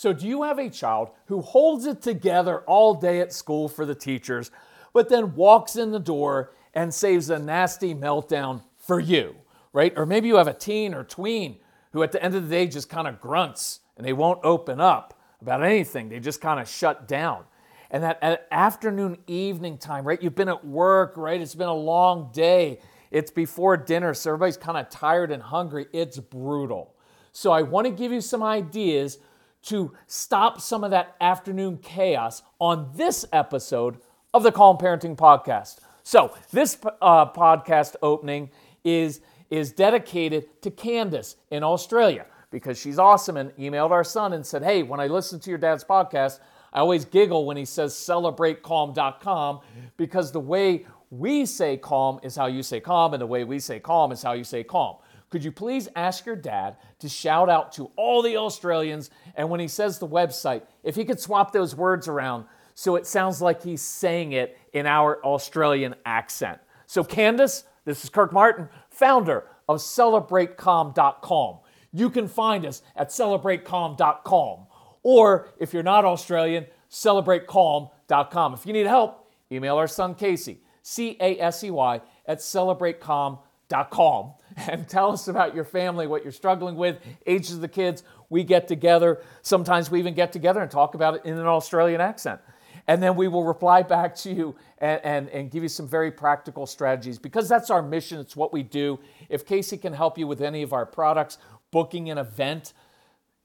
So, do you have a child who holds it together all day at school for the teachers, but then walks in the door and saves a nasty meltdown for you, right? Or maybe you have a teen or tween who at the end of the day just kind of grunts and they won't open up about anything. They just kind of shut down. And that at afternoon, evening time, right? You've been at work, right? It's been a long day. It's before dinner, so everybody's kind of tired and hungry. It's brutal. So I want to give you some ideas to stop some of that afternoon chaos on this episode of the Calm Parenting Podcast. So, this uh, podcast opening is, is dedicated to Candace in Australia because she's awesome and emailed our son and said, Hey, when I listen to your dad's podcast, I always giggle when he says celebratecalm.com because the way we say calm is how you say calm, and the way we say calm is how you say calm. Could you please ask your dad to shout out to all the Australians? And when he says the website, if he could swap those words around so it sounds like he's saying it in our Australian accent. So, Candace, this is Kirk Martin, founder of CelebrateCalm.com. You can find us at CelebrateCalm.com. Or if you're not Australian, CelebrateCalm.com. If you need help, email our son Casey, C A S E Y, at CelebrateCalm.com and tell us about your family, what you're struggling with, ages of the kids. We get together. Sometimes we even get together and talk about it in an Australian accent. And then we will reply back to you and, and, and give you some very practical strategies because that's our mission. It's what we do. If Casey can help you with any of our products, booking an event,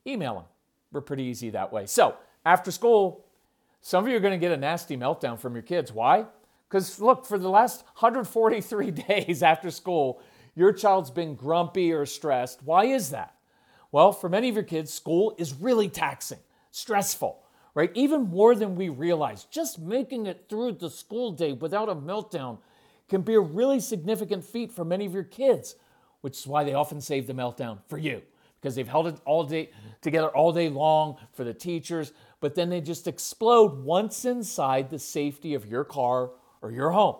email him. We're pretty easy that way. So, after school, some of you are going to get a nasty meltdown from your kids. Why? Because look, for the last 143 days after school, your child's been grumpy or stressed. Why is that? Well, for many of your kids, school is really taxing, stressful, right? Even more than we realize. Just making it through the school day without a meltdown can be a really significant feat for many of your kids, which is why they often save the meltdown for you because they've held it all day together all day long for the teachers, but then they just explode once inside the safety of your car or your home.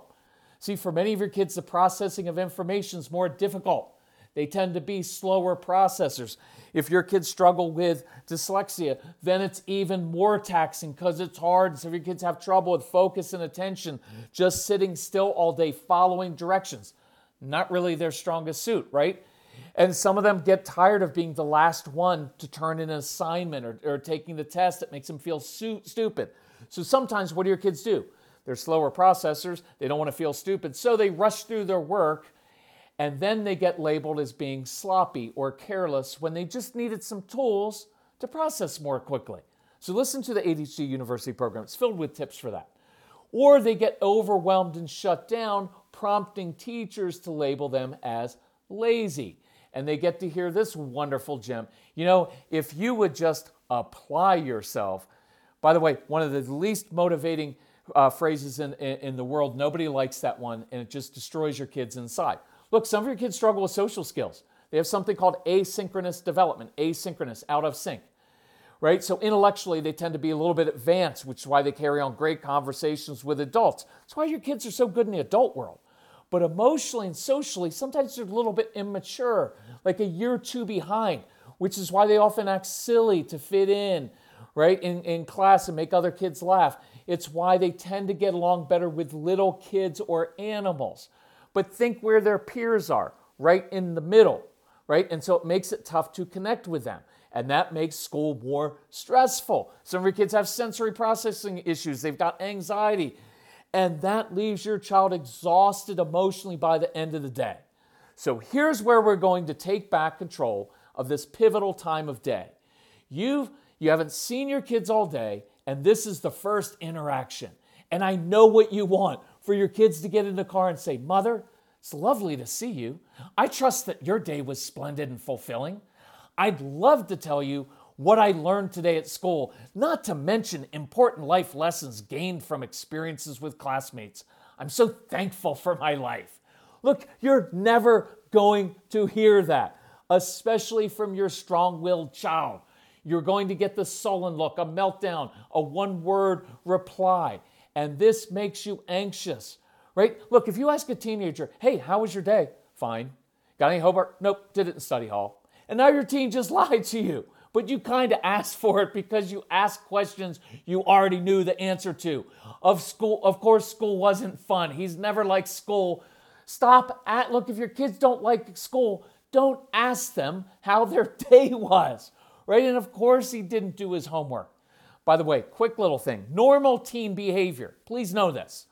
See, for many of your kids, the processing of information is more difficult. They tend to be slower processors. If your kids struggle with dyslexia, then it's even more taxing because it's hard. So if your kids have trouble with focus and attention, just sitting still all day following directions, not really their strongest suit, right? And some of them get tired of being the last one to turn in an assignment or, or taking the test that makes them feel su- stupid. So sometimes, what do your kids do? They're slower processors. They don't want to feel stupid. So they rush through their work and then they get labeled as being sloppy or careless when they just needed some tools to process more quickly. So listen to the ADHD University program, it's filled with tips for that. Or they get overwhelmed and shut down, prompting teachers to label them as lazy. And they get to hear this wonderful gem. You know, if you would just apply yourself, by the way, one of the least motivating uh, phrases in, in, in the world. Nobody likes that one, and it just destroys your kids inside. Look, some of your kids struggle with social skills. They have something called asynchronous development, asynchronous, out of sync, right? So intellectually, they tend to be a little bit advanced, which is why they carry on great conversations with adults. That's why your kids are so good in the adult world. But emotionally and socially, sometimes they're a little bit immature, like a year or two behind, which is why they often act silly to fit in, right, in, in class and make other kids laugh. It's why they tend to get along better with little kids or animals. But think where their peers are, right in the middle, right? And so it makes it tough to connect with them. And that makes school more stressful. Some of your kids have sensory processing issues, they've got anxiety, and that leaves your child exhausted emotionally by the end of the day. So here's where we're going to take back control of this pivotal time of day. You've you haven't seen your kids all day and this is the first interaction. And I know what you want for your kids to get in the car and say, Mother, it's lovely to see you. I trust that your day was splendid and fulfilling. I'd love to tell you what I learned today at school, not to mention important life lessons gained from experiences with classmates. I'm so thankful for my life. Look, you're never going to hear that, especially from your strong willed child. You're going to get the sullen look, a meltdown, a one word reply. And this makes you anxious, right? Look, if you ask a teenager, hey, how was your day? Fine. Got any homework? Nope, did it in study hall. And now your teen just lied to you. But you kind of asked for it because you asked questions you already knew the answer to. Of school, of course, school wasn't fun. He's never liked school. Stop at look, if your kids don't like school, don't ask them how their day was right? And of course, he didn't do his homework. By the way, quick little thing normal teen behavior. Please know this.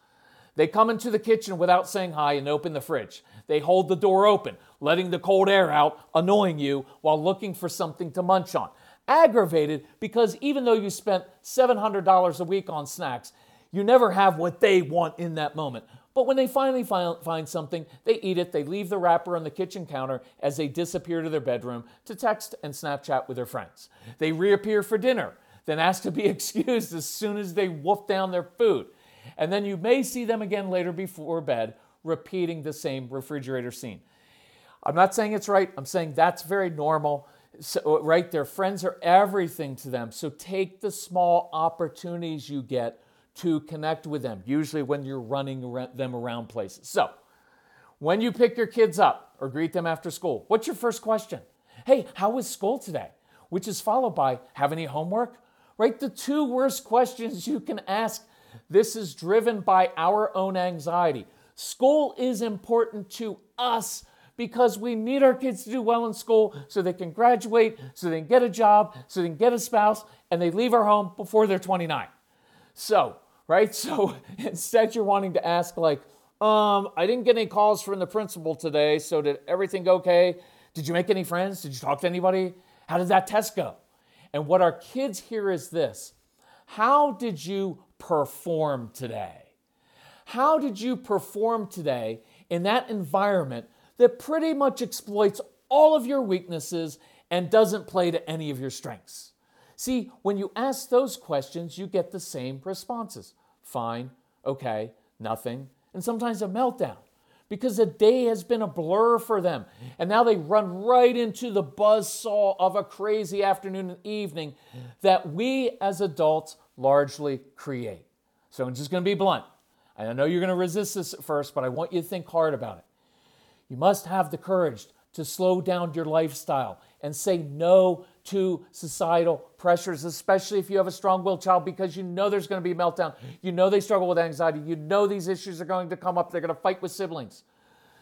They come into the kitchen without saying hi and open the fridge. They hold the door open, letting the cold air out, annoying you while looking for something to munch on. Aggravated because even though you spent $700 a week on snacks, you never have what they want in that moment. But when they finally find something, they eat it, they leave the wrapper on the kitchen counter as they disappear to their bedroom to text and Snapchat with their friends. They reappear for dinner, then ask to be excused as soon as they wolf down their food. And then you may see them again later before bed, repeating the same refrigerator scene. I'm not saying it's right, I'm saying that's very normal. So, right? Their friends are everything to them. So take the small opportunities you get to connect with them, usually when you're running them around places. So, when you pick your kids up or greet them after school, what's your first question? Hey, how was school today? Which is followed by, have any homework? Right? The two worst questions you can ask. This is driven by our own anxiety. School is important to us because we need our kids to do well in school so they can graduate, so they can get a job, so they can get a spouse, and they leave our home before they're 29. So, right? So instead, you're wanting to ask, like, um, I didn't get any calls from the principal today, so did everything go okay? Did you make any friends? Did you talk to anybody? How did that test go? And what our kids hear is this How did you perform today? How did you perform today in that environment that pretty much exploits all of your weaknesses and doesn't play to any of your strengths? See, when you ask those questions, you get the same responses fine, okay, nothing, and sometimes a meltdown because the day has been a blur for them. And now they run right into the buzz saw of a crazy afternoon and evening that we as adults largely create. So I'm just going to be blunt. I know you're going to resist this at first, but I want you to think hard about it. You must have the courage to slow down your lifestyle and say no to societal pressures, especially if you have a strong willed child, because you know there's going to be meltdown. You know they struggle with anxiety. You know these issues are going to come up. They're going to fight with siblings.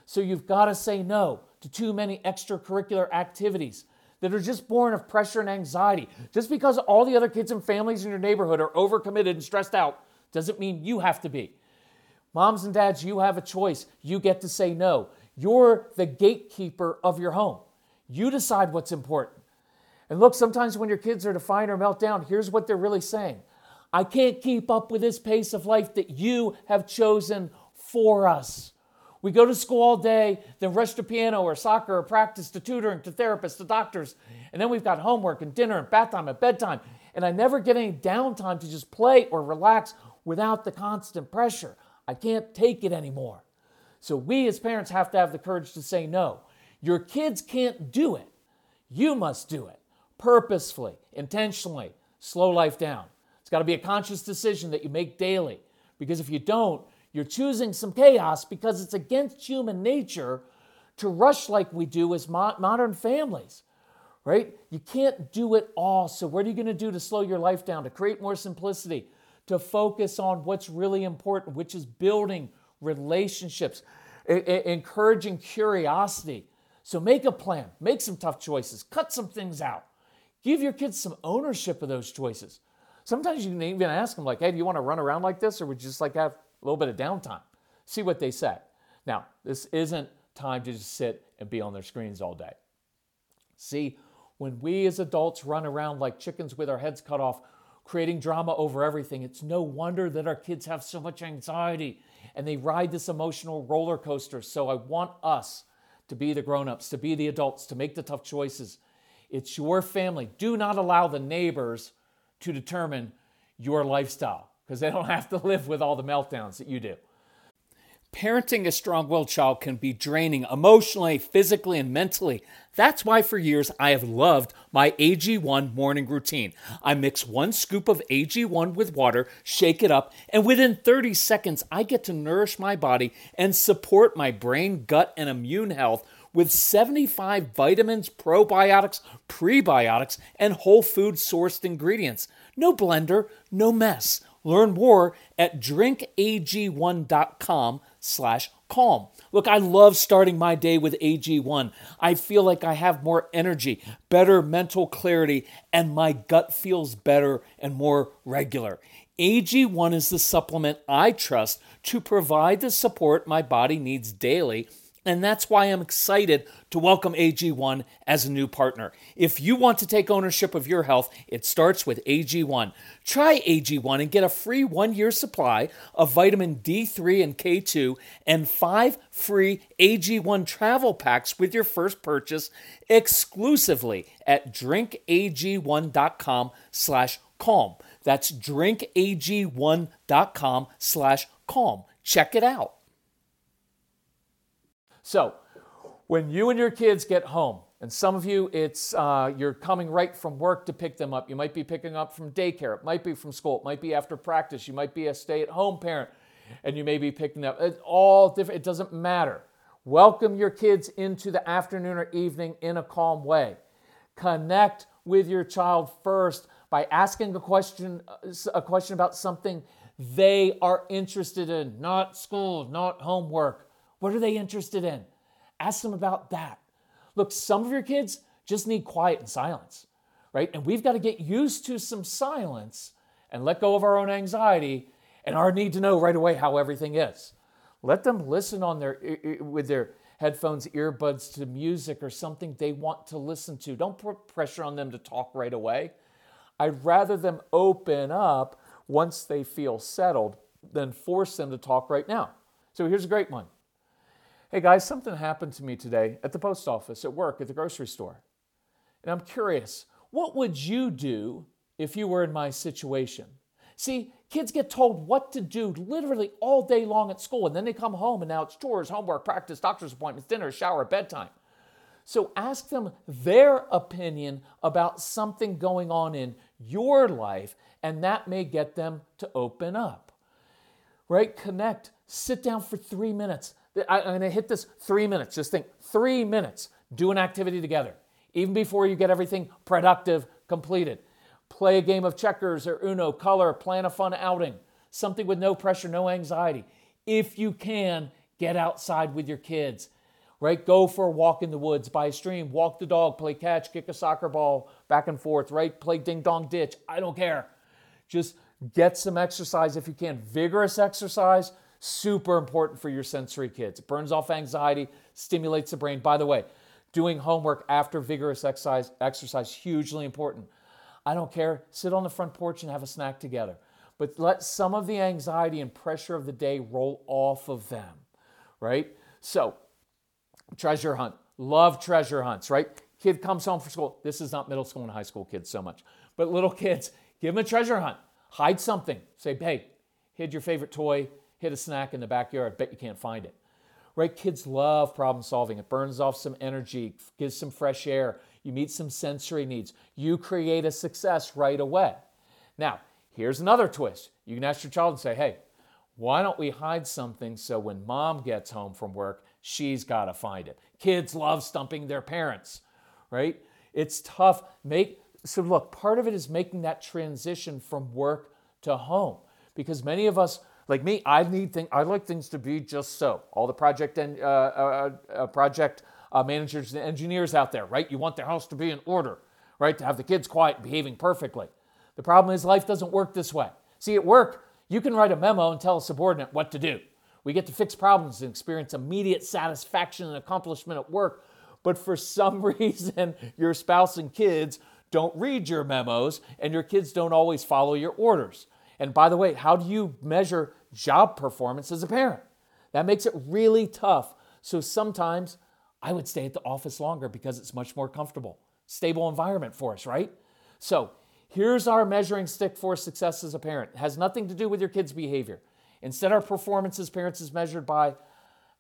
So you've got to say no to too many extracurricular activities that are just born of pressure and anxiety. Just because all the other kids and families in your neighborhood are overcommitted and stressed out doesn't mean you have to be. Moms and dads, you have a choice. You get to say no. You're the gatekeeper of your home. You decide what's important. And look, sometimes when your kids are defiant or melt down, here's what they're really saying I can't keep up with this pace of life that you have chosen for us. We go to school all day, then rush to piano or soccer or practice to tutoring to therapists to doctors. And then we've got homework and dinner and bath time and bedtime. And I never get any downtime to just play or relax without the constant pressure. I can't take it anymore. So we as parents have to have the courage to say no. Your kids can't do it. You must do it purposefully, intentionally. Slow life down. It's got to be a conscious decision that you make daily. Because if you don't, you're choosing some chaos because it's against human nature to rush like we do as mo- modern families, right? You can't do it all. So, what are you going to do to slow your life down, to create more simplicity, to focus on what's really important, which is building relationships, I- I- encouraging curiosity? So, make a plan, make some tough choices, cut some things out. Give your kids some ownership of those choices. Sometimes you can even ask them, like, hey, do you want to run around like this or would you just like have a little bit of downtime? See what they say. Now, this isn't time to just sit and be on their screens all day. See, when we as adults run around like chickens with our heads cut off, creating drama over everything, it's no wonder that our kids have so much anxiety and they ride this emotional roller coaster. So I want us to be the grown ups, to be the adults, to make the tough choices It's your family. Do not allow the neighbors to determine your lifestyle because they don't have to live with all the meltdowns that you do. Parenting a strong willed child can be draining emotionally, physically, and mentally. That's why for years I have loved my AG1 morning routine. I mix one scoop of AG1 with water, shake it up, and within 30 seconds, I get to nourish my body and support my brain, gut, and immune health with 75 vitamins, probiotics, prebiotics, and whole food sourced ingredients. No blender, no mess. Learn more at drinkag1.com slash calm. Look, I love starting my day with AG1. I feel like I have more energy, better mental clarity, and my gut feels better and more regular. AG1 is the supplement I trust to provide the support my body needs daily and that's why I'm excited to welcome AG1 as a new partner. If you want to take ownership of your health, it starts with AG1. Try AG1 and get a free one year supply of vitamin D3 and K2 and five free AG1 travel packs with your first purchase exclusively at drinkag1.com slash calm. That's drinkag1.com slash calm. Check it out. So, when you and your kids get home, and some of you, it's uh, you're coming right from work to pick them up. You might be picking up from daycare. It might be from school. It might be after practice. You might be a stay-at-home parent, and you may be picking up. It's all different. It doesn't matter. Welcome your kids into the afternoon or evening in a calm way. Connect with your child first by asking a question, a question about something they are interested in, not school, not homework. What are they interested in? Ask them about that. Look, some of your kids just need quiet and silence, right? And we've got to get used to some silence and let go of our own anxiety and our need to know right away how everything is. Let them listen on their with their headphones, earbuds to music or something they want to listen to. Don't put pressure on them to talk right away. I'd rather them open up once they feel settled than force them to talk right now. So here's a great one. Hey guys, something happened to me today at the post office, at work, at the grocery store. And I'm curious, what would you do if you were in my situation? See, kids get told what to do literally all day long at school, and then they come home and now it's chores, homework, practice, doctor's appointments, dinner, shower, bedtime. So ask them their opinion about something going on in your life, and that may get them to open up. Right? Connect. Sit down for three minutes. I'm going to hit this three minutes. Just think three minutes. Do an activity together, even before you get everything productive completed. Play a game of checkers or Uno, color, plan a fun outing, something with no pressure, no anxiety. If you can, get outside with your kids, right? Go for a walk in the woods by a stream, walk the dog, play catch, kick a soccer ball back and forth, right? Play ding dong ditch. I don't care. Just get some exercise if you can. Vigorous exercise Super important for your sensory kids. It burns off anxiety, stimulates the brain. By the way, doing homework after vigorous exercise, exercise hugely important. I don't care. Sit on the front porch and have a snack together. But let some of the anxiety and pressure of the day roll off of them, right? So, treasure hunt. Love treasure hunts, right? Kid comes home from school. This is not middle school and high school kids so much, but little kids, give them a treasure hunt. Hide something. Say, hey, hid your favorite toy, hit a snack in the backyard, bet you can't find it. Right? Kids love problem solving. It burns off some energy, gives some fresh air. You meet some sensory needs. You create a success right away. Now, here's another twist. You can ask your child and say, hey, why don't we hide something so when mom gets home from work, she's got to find it? Kids love stumping their parents, right? It's tough. Make so look, part of it is making that transition from work to home because many of us like me, I need things. I like things to be just so. All the project and uh, uh, uh, project uh, managers and engineers out there, right? You want their house to be in order, right? To have the kids quiet, behaving perfectly. The problem is life doesn't work this way. See, at work, you can write a memo and tell a subordinate what to do. We get to fix problems and experience immediate satisfaction and accomplishment at work. But for some reason, your spouse and kids don't read your memos, and your kids don't always follow your orders. And by the way, how do you measure job performance as a parent. That makes it really tough. So sometimes I would stay at the office longer because it's much more comfortable. stable environment for us, right? So here's our measuring stick for success as a parent. It has nothing to do with your kid's behavior. Instead, our performance as parents is measured by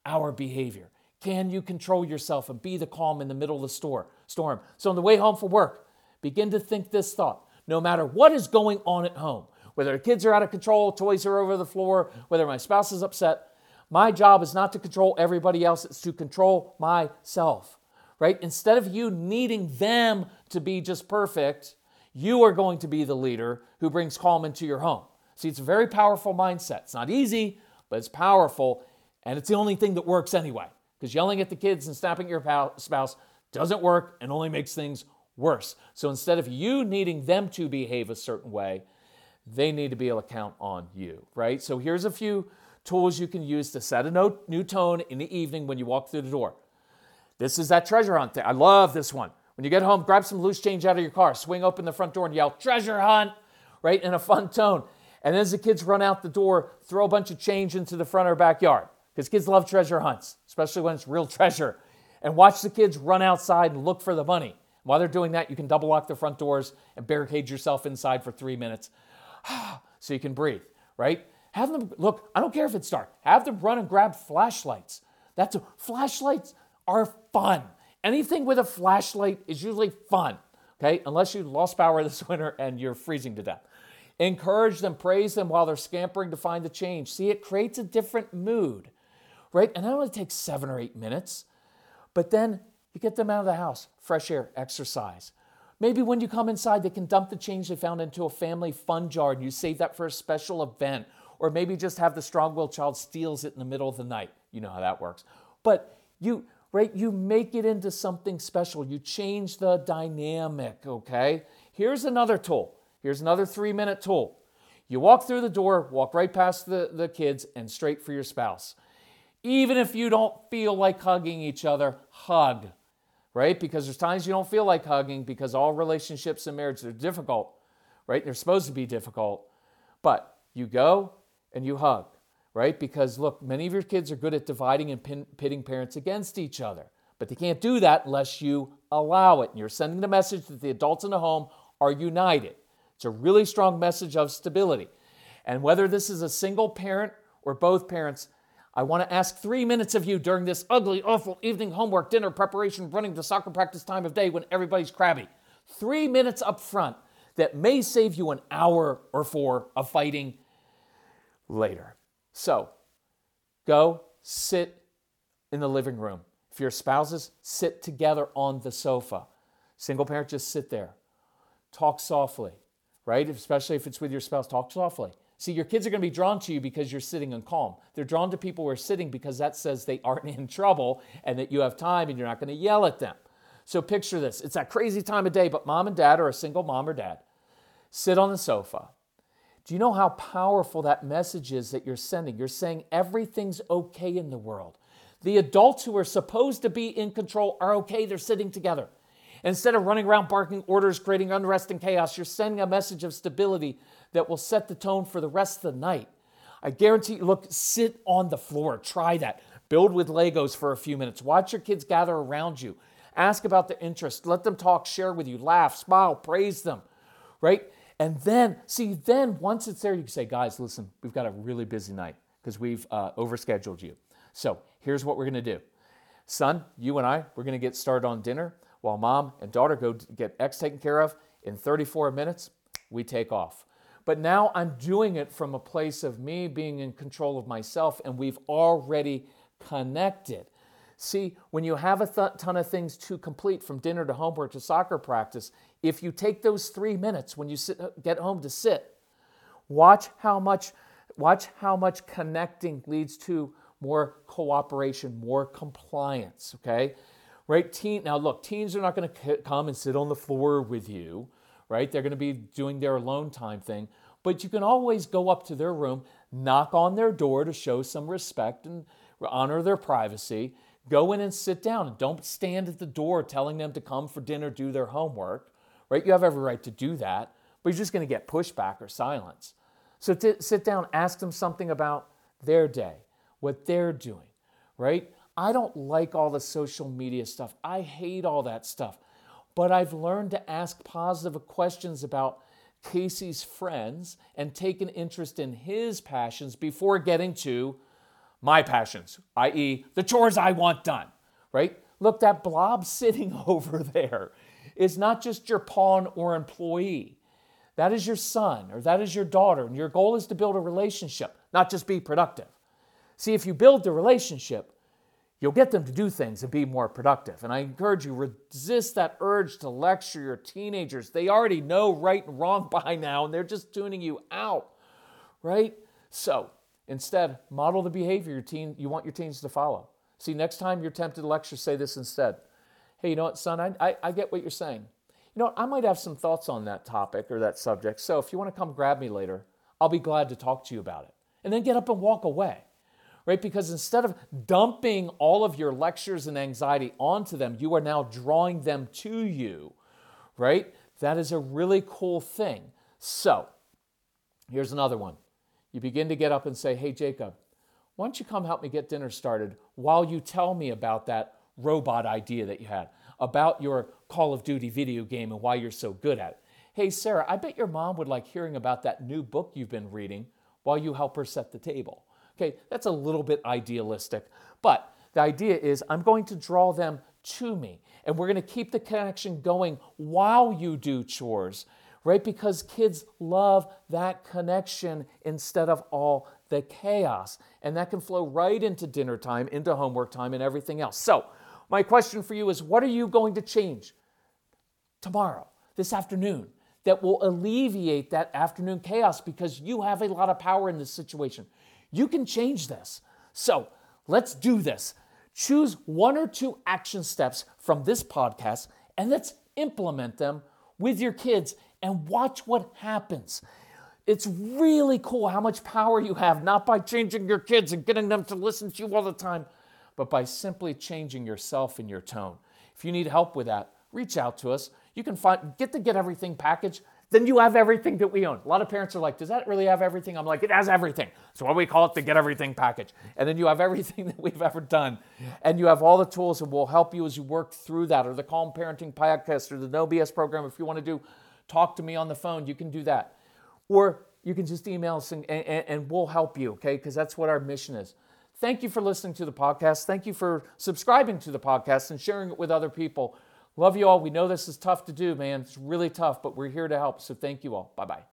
our behavior. Can you control yourself and be the calm in the middle of the store, storm? So on the way home from work, begin to think this thought. No matter what is going on at home, whether the kids are out of control, toys are over the floor, whether my spouse is upset, my job is not to control everybody else, it's to control myself, right? Instead of you needing them to be just perfect, you are going to be the leader who brings calm into your home. See, it's a very powerful mindset. It's not easy, but it's powerful, and it's the only thing that works anyway. Because yelling at the kids and snapping at your spouse doesn't work and only makes things worse. So instead of you needing them to behave a certain way, they need to be able to count on you, right? So here's a few tools you can use to set a new tone in the evening when you walk through the door. This is that treasure hunt thing. I love this one. When you get home, grab some loose change out of your car, swing open the front door and yell, treasure hunt, right, in a fun tone. And as the kids run out the door, throw a bunch of change into the front or backyard. Because kids love treasure hunts, especially when it's real treasure. And watch the kids run outside and look for the money. While they're doing that, you can double lock the front doors and barricade yourself inside for three minutes so you can breathe, right? Have them look, I don't care if it's dark, have them run and grab flashlights. That's a, flashlights are fun. Anything with a flashlight is usually fun, okay? Unless you lost power this winter and you're freezing to death. Encourage them, praise them while they're scampering to find the change. See, it creates a different mood, right? And that only takes seven or eight minutes. But then you get them out of the house, fresh air, exercise. Maybe when you come inside, they can dump the change they found into a family fun jar and you save that for a special event. Or maybe just have the strong willed child steals it in the middle of the night. You know how that works. But you, right, you make it into something special. You change the dynamic, okay? Here's another tool. Here's another three minute tool. You walk through the door, walk right past the, the kids, and straight for your spouse. Even if you don't feel like hugging each other, hug right? Because there's times you don't feel like hugging because all relationships and marriage are difficult, right? They're supposed to be difficult. But you go and you hug, right? Because look, many of your kids are good at dividing and pin, pitting parents against each other. But they can't do that unless you allow it. And you're sending the message that the adults in the home are united. It's a really strong message of stability. And whether this is a single parent or both parents, I want to ask three minutes of you during this ugly, awful evening homework, dinner preparation, running to soccer practice time of day when everybody's crabby. Three minutes up front that may save you an hour or four of fighting later. So go sit in the living room. If you're spouses, sit together on the sofa. Single parent, just sit there. Talk softly, right? Especially if it's with your spouse, talk softly. See, your kids are going to be drawn to you because you're sitting and calm. They're drawn to people who are sitting because that says they aren't in trouble and that you have time and you're not going to yell at them. So picture this it's that crazy time of day, but mom and dad, or a single mom or dad, sit on the sofa. Do you know how powerful that message is that you're sending? You're saying everything's okay in the world. The adults who are supposed to be in control are okay, they're sitting together. Instead of running around barking orders, creating unrest and chaos, you're sending a message of stability that will set the tone for the rest of the night. I guarantee you, look, sit on the floor, try that. Build with Legos for a few minutes. Watch your kids gather around you. Ask about their interest. Let them talk, share with you, laugh, smile, praise them, right? And then, see, then once it's there, you can say, guys, listen, we've got a really busy night because we've uh, overscheduled you. So here's what we're going to do. Son, you and I, we're going to get started on dinner while mom and daughter go get X taken care of. In 34 minutes, we take off. But now I'm doing it from a place of me being in control of myself, and we've already connected. See, when you have a th- ton of things to complete from dinner to homework to soccer practice, if you take those three minutes when you sit, uh, get home to sit, watch how much watch how much connecting leads to more cooperation, more compliance. Okay, right? Teen, now look, teens are not going to come and sit on the floor with you right? They're going to be doing their alone time thing. But you can always go up to their room, knock on their door to show some respect and honor their privacy. Go in and sit down and don't stand at the door telling them to come for dinner, do their homework, right? You have every right to do that, but you're just going to get pushback or silence. So t- sit down, ask them something about their day, what they're doing, right? I don't like all the social media stuff. I hate all that stuff. but I've learned to ask positive questions about Casey's friends and take an interest in his passions before getting to my passions, i.e., the chores I want done, right? Look, that blob sitting over there is not just your pawn or employee. That is your son or that is your daughter, and your goal is to build a relationship, not just be productive. See, if you build the relationship, you'll get them to do things and be more productive. And I encourage you, resist that urge to lecture your teenagers. They already know right and wrong by now, and they're just tuning you out, right? So instead, model the behavior your teen, you want your teens to follow. See, next time you're tempted to lecture, say this instead. Hey, you know what, son, I, I, I get what you're saying. You know, I might have some thoughts on that topic or that subject. So if you want to come grab me later, I'll be glad to talk to you about it. And then get up and walk away right? Because instead of dumping all of your lectures and anxiety onto them, you are now drawing them to you, right? That is a really cool thing. So, here's another one. You begin to get up and say, Hey, Jacob, why don't you come help me get dinner started while you tell me about that robot idea that you had, about your Call of Duty video game and why you're so good at it? Hey, Sarah, I bet your mom would like hearing about that new book you've been reading while you help her set the table. Okay, that's a little bit idealistic, but the idea is I'm going to draw them to me, and we're going to keep the connection going while you do chores, right? Because kids love that connection instead of all the chaos. And that can flow right into dinner time, into homework time, and everything else. So, my question for you is what are you going to change tomorrow, this afternoon, that will alleviate that afternoon chaos because you have a lot of power in this situation? You can change this. So let's do this. Choose one or two action steps from this podcast and let's implement them with your kids and watch what happens. It's really cool how much power you have, not by changing your kids and getting them to listen to you all the time, but by simply changing yourself and your tone. If you need help with that, reach out to us. You can find get the Get Everything package then you have everything that we own. A lot of parents are like, does that really have everything? I'm like, it has everything. So what we call it the get everything package. And then you have everything that we've ever done. And you have all the tools that will help you as you work through that, or the Calm Parenting Podcast, or the No BS program. If you want to do talk to me on the phone, you can do that. Or you can just email us and, and, and we'll help you, okay? Because that's what our mission is. Thank you for listening to the podcast. Thank you for subscribing to the podcast and sharing it with other people. Love you all. We know this is tough to do, man. It's really tough, but we're here to help. So thank you all. Bye bye.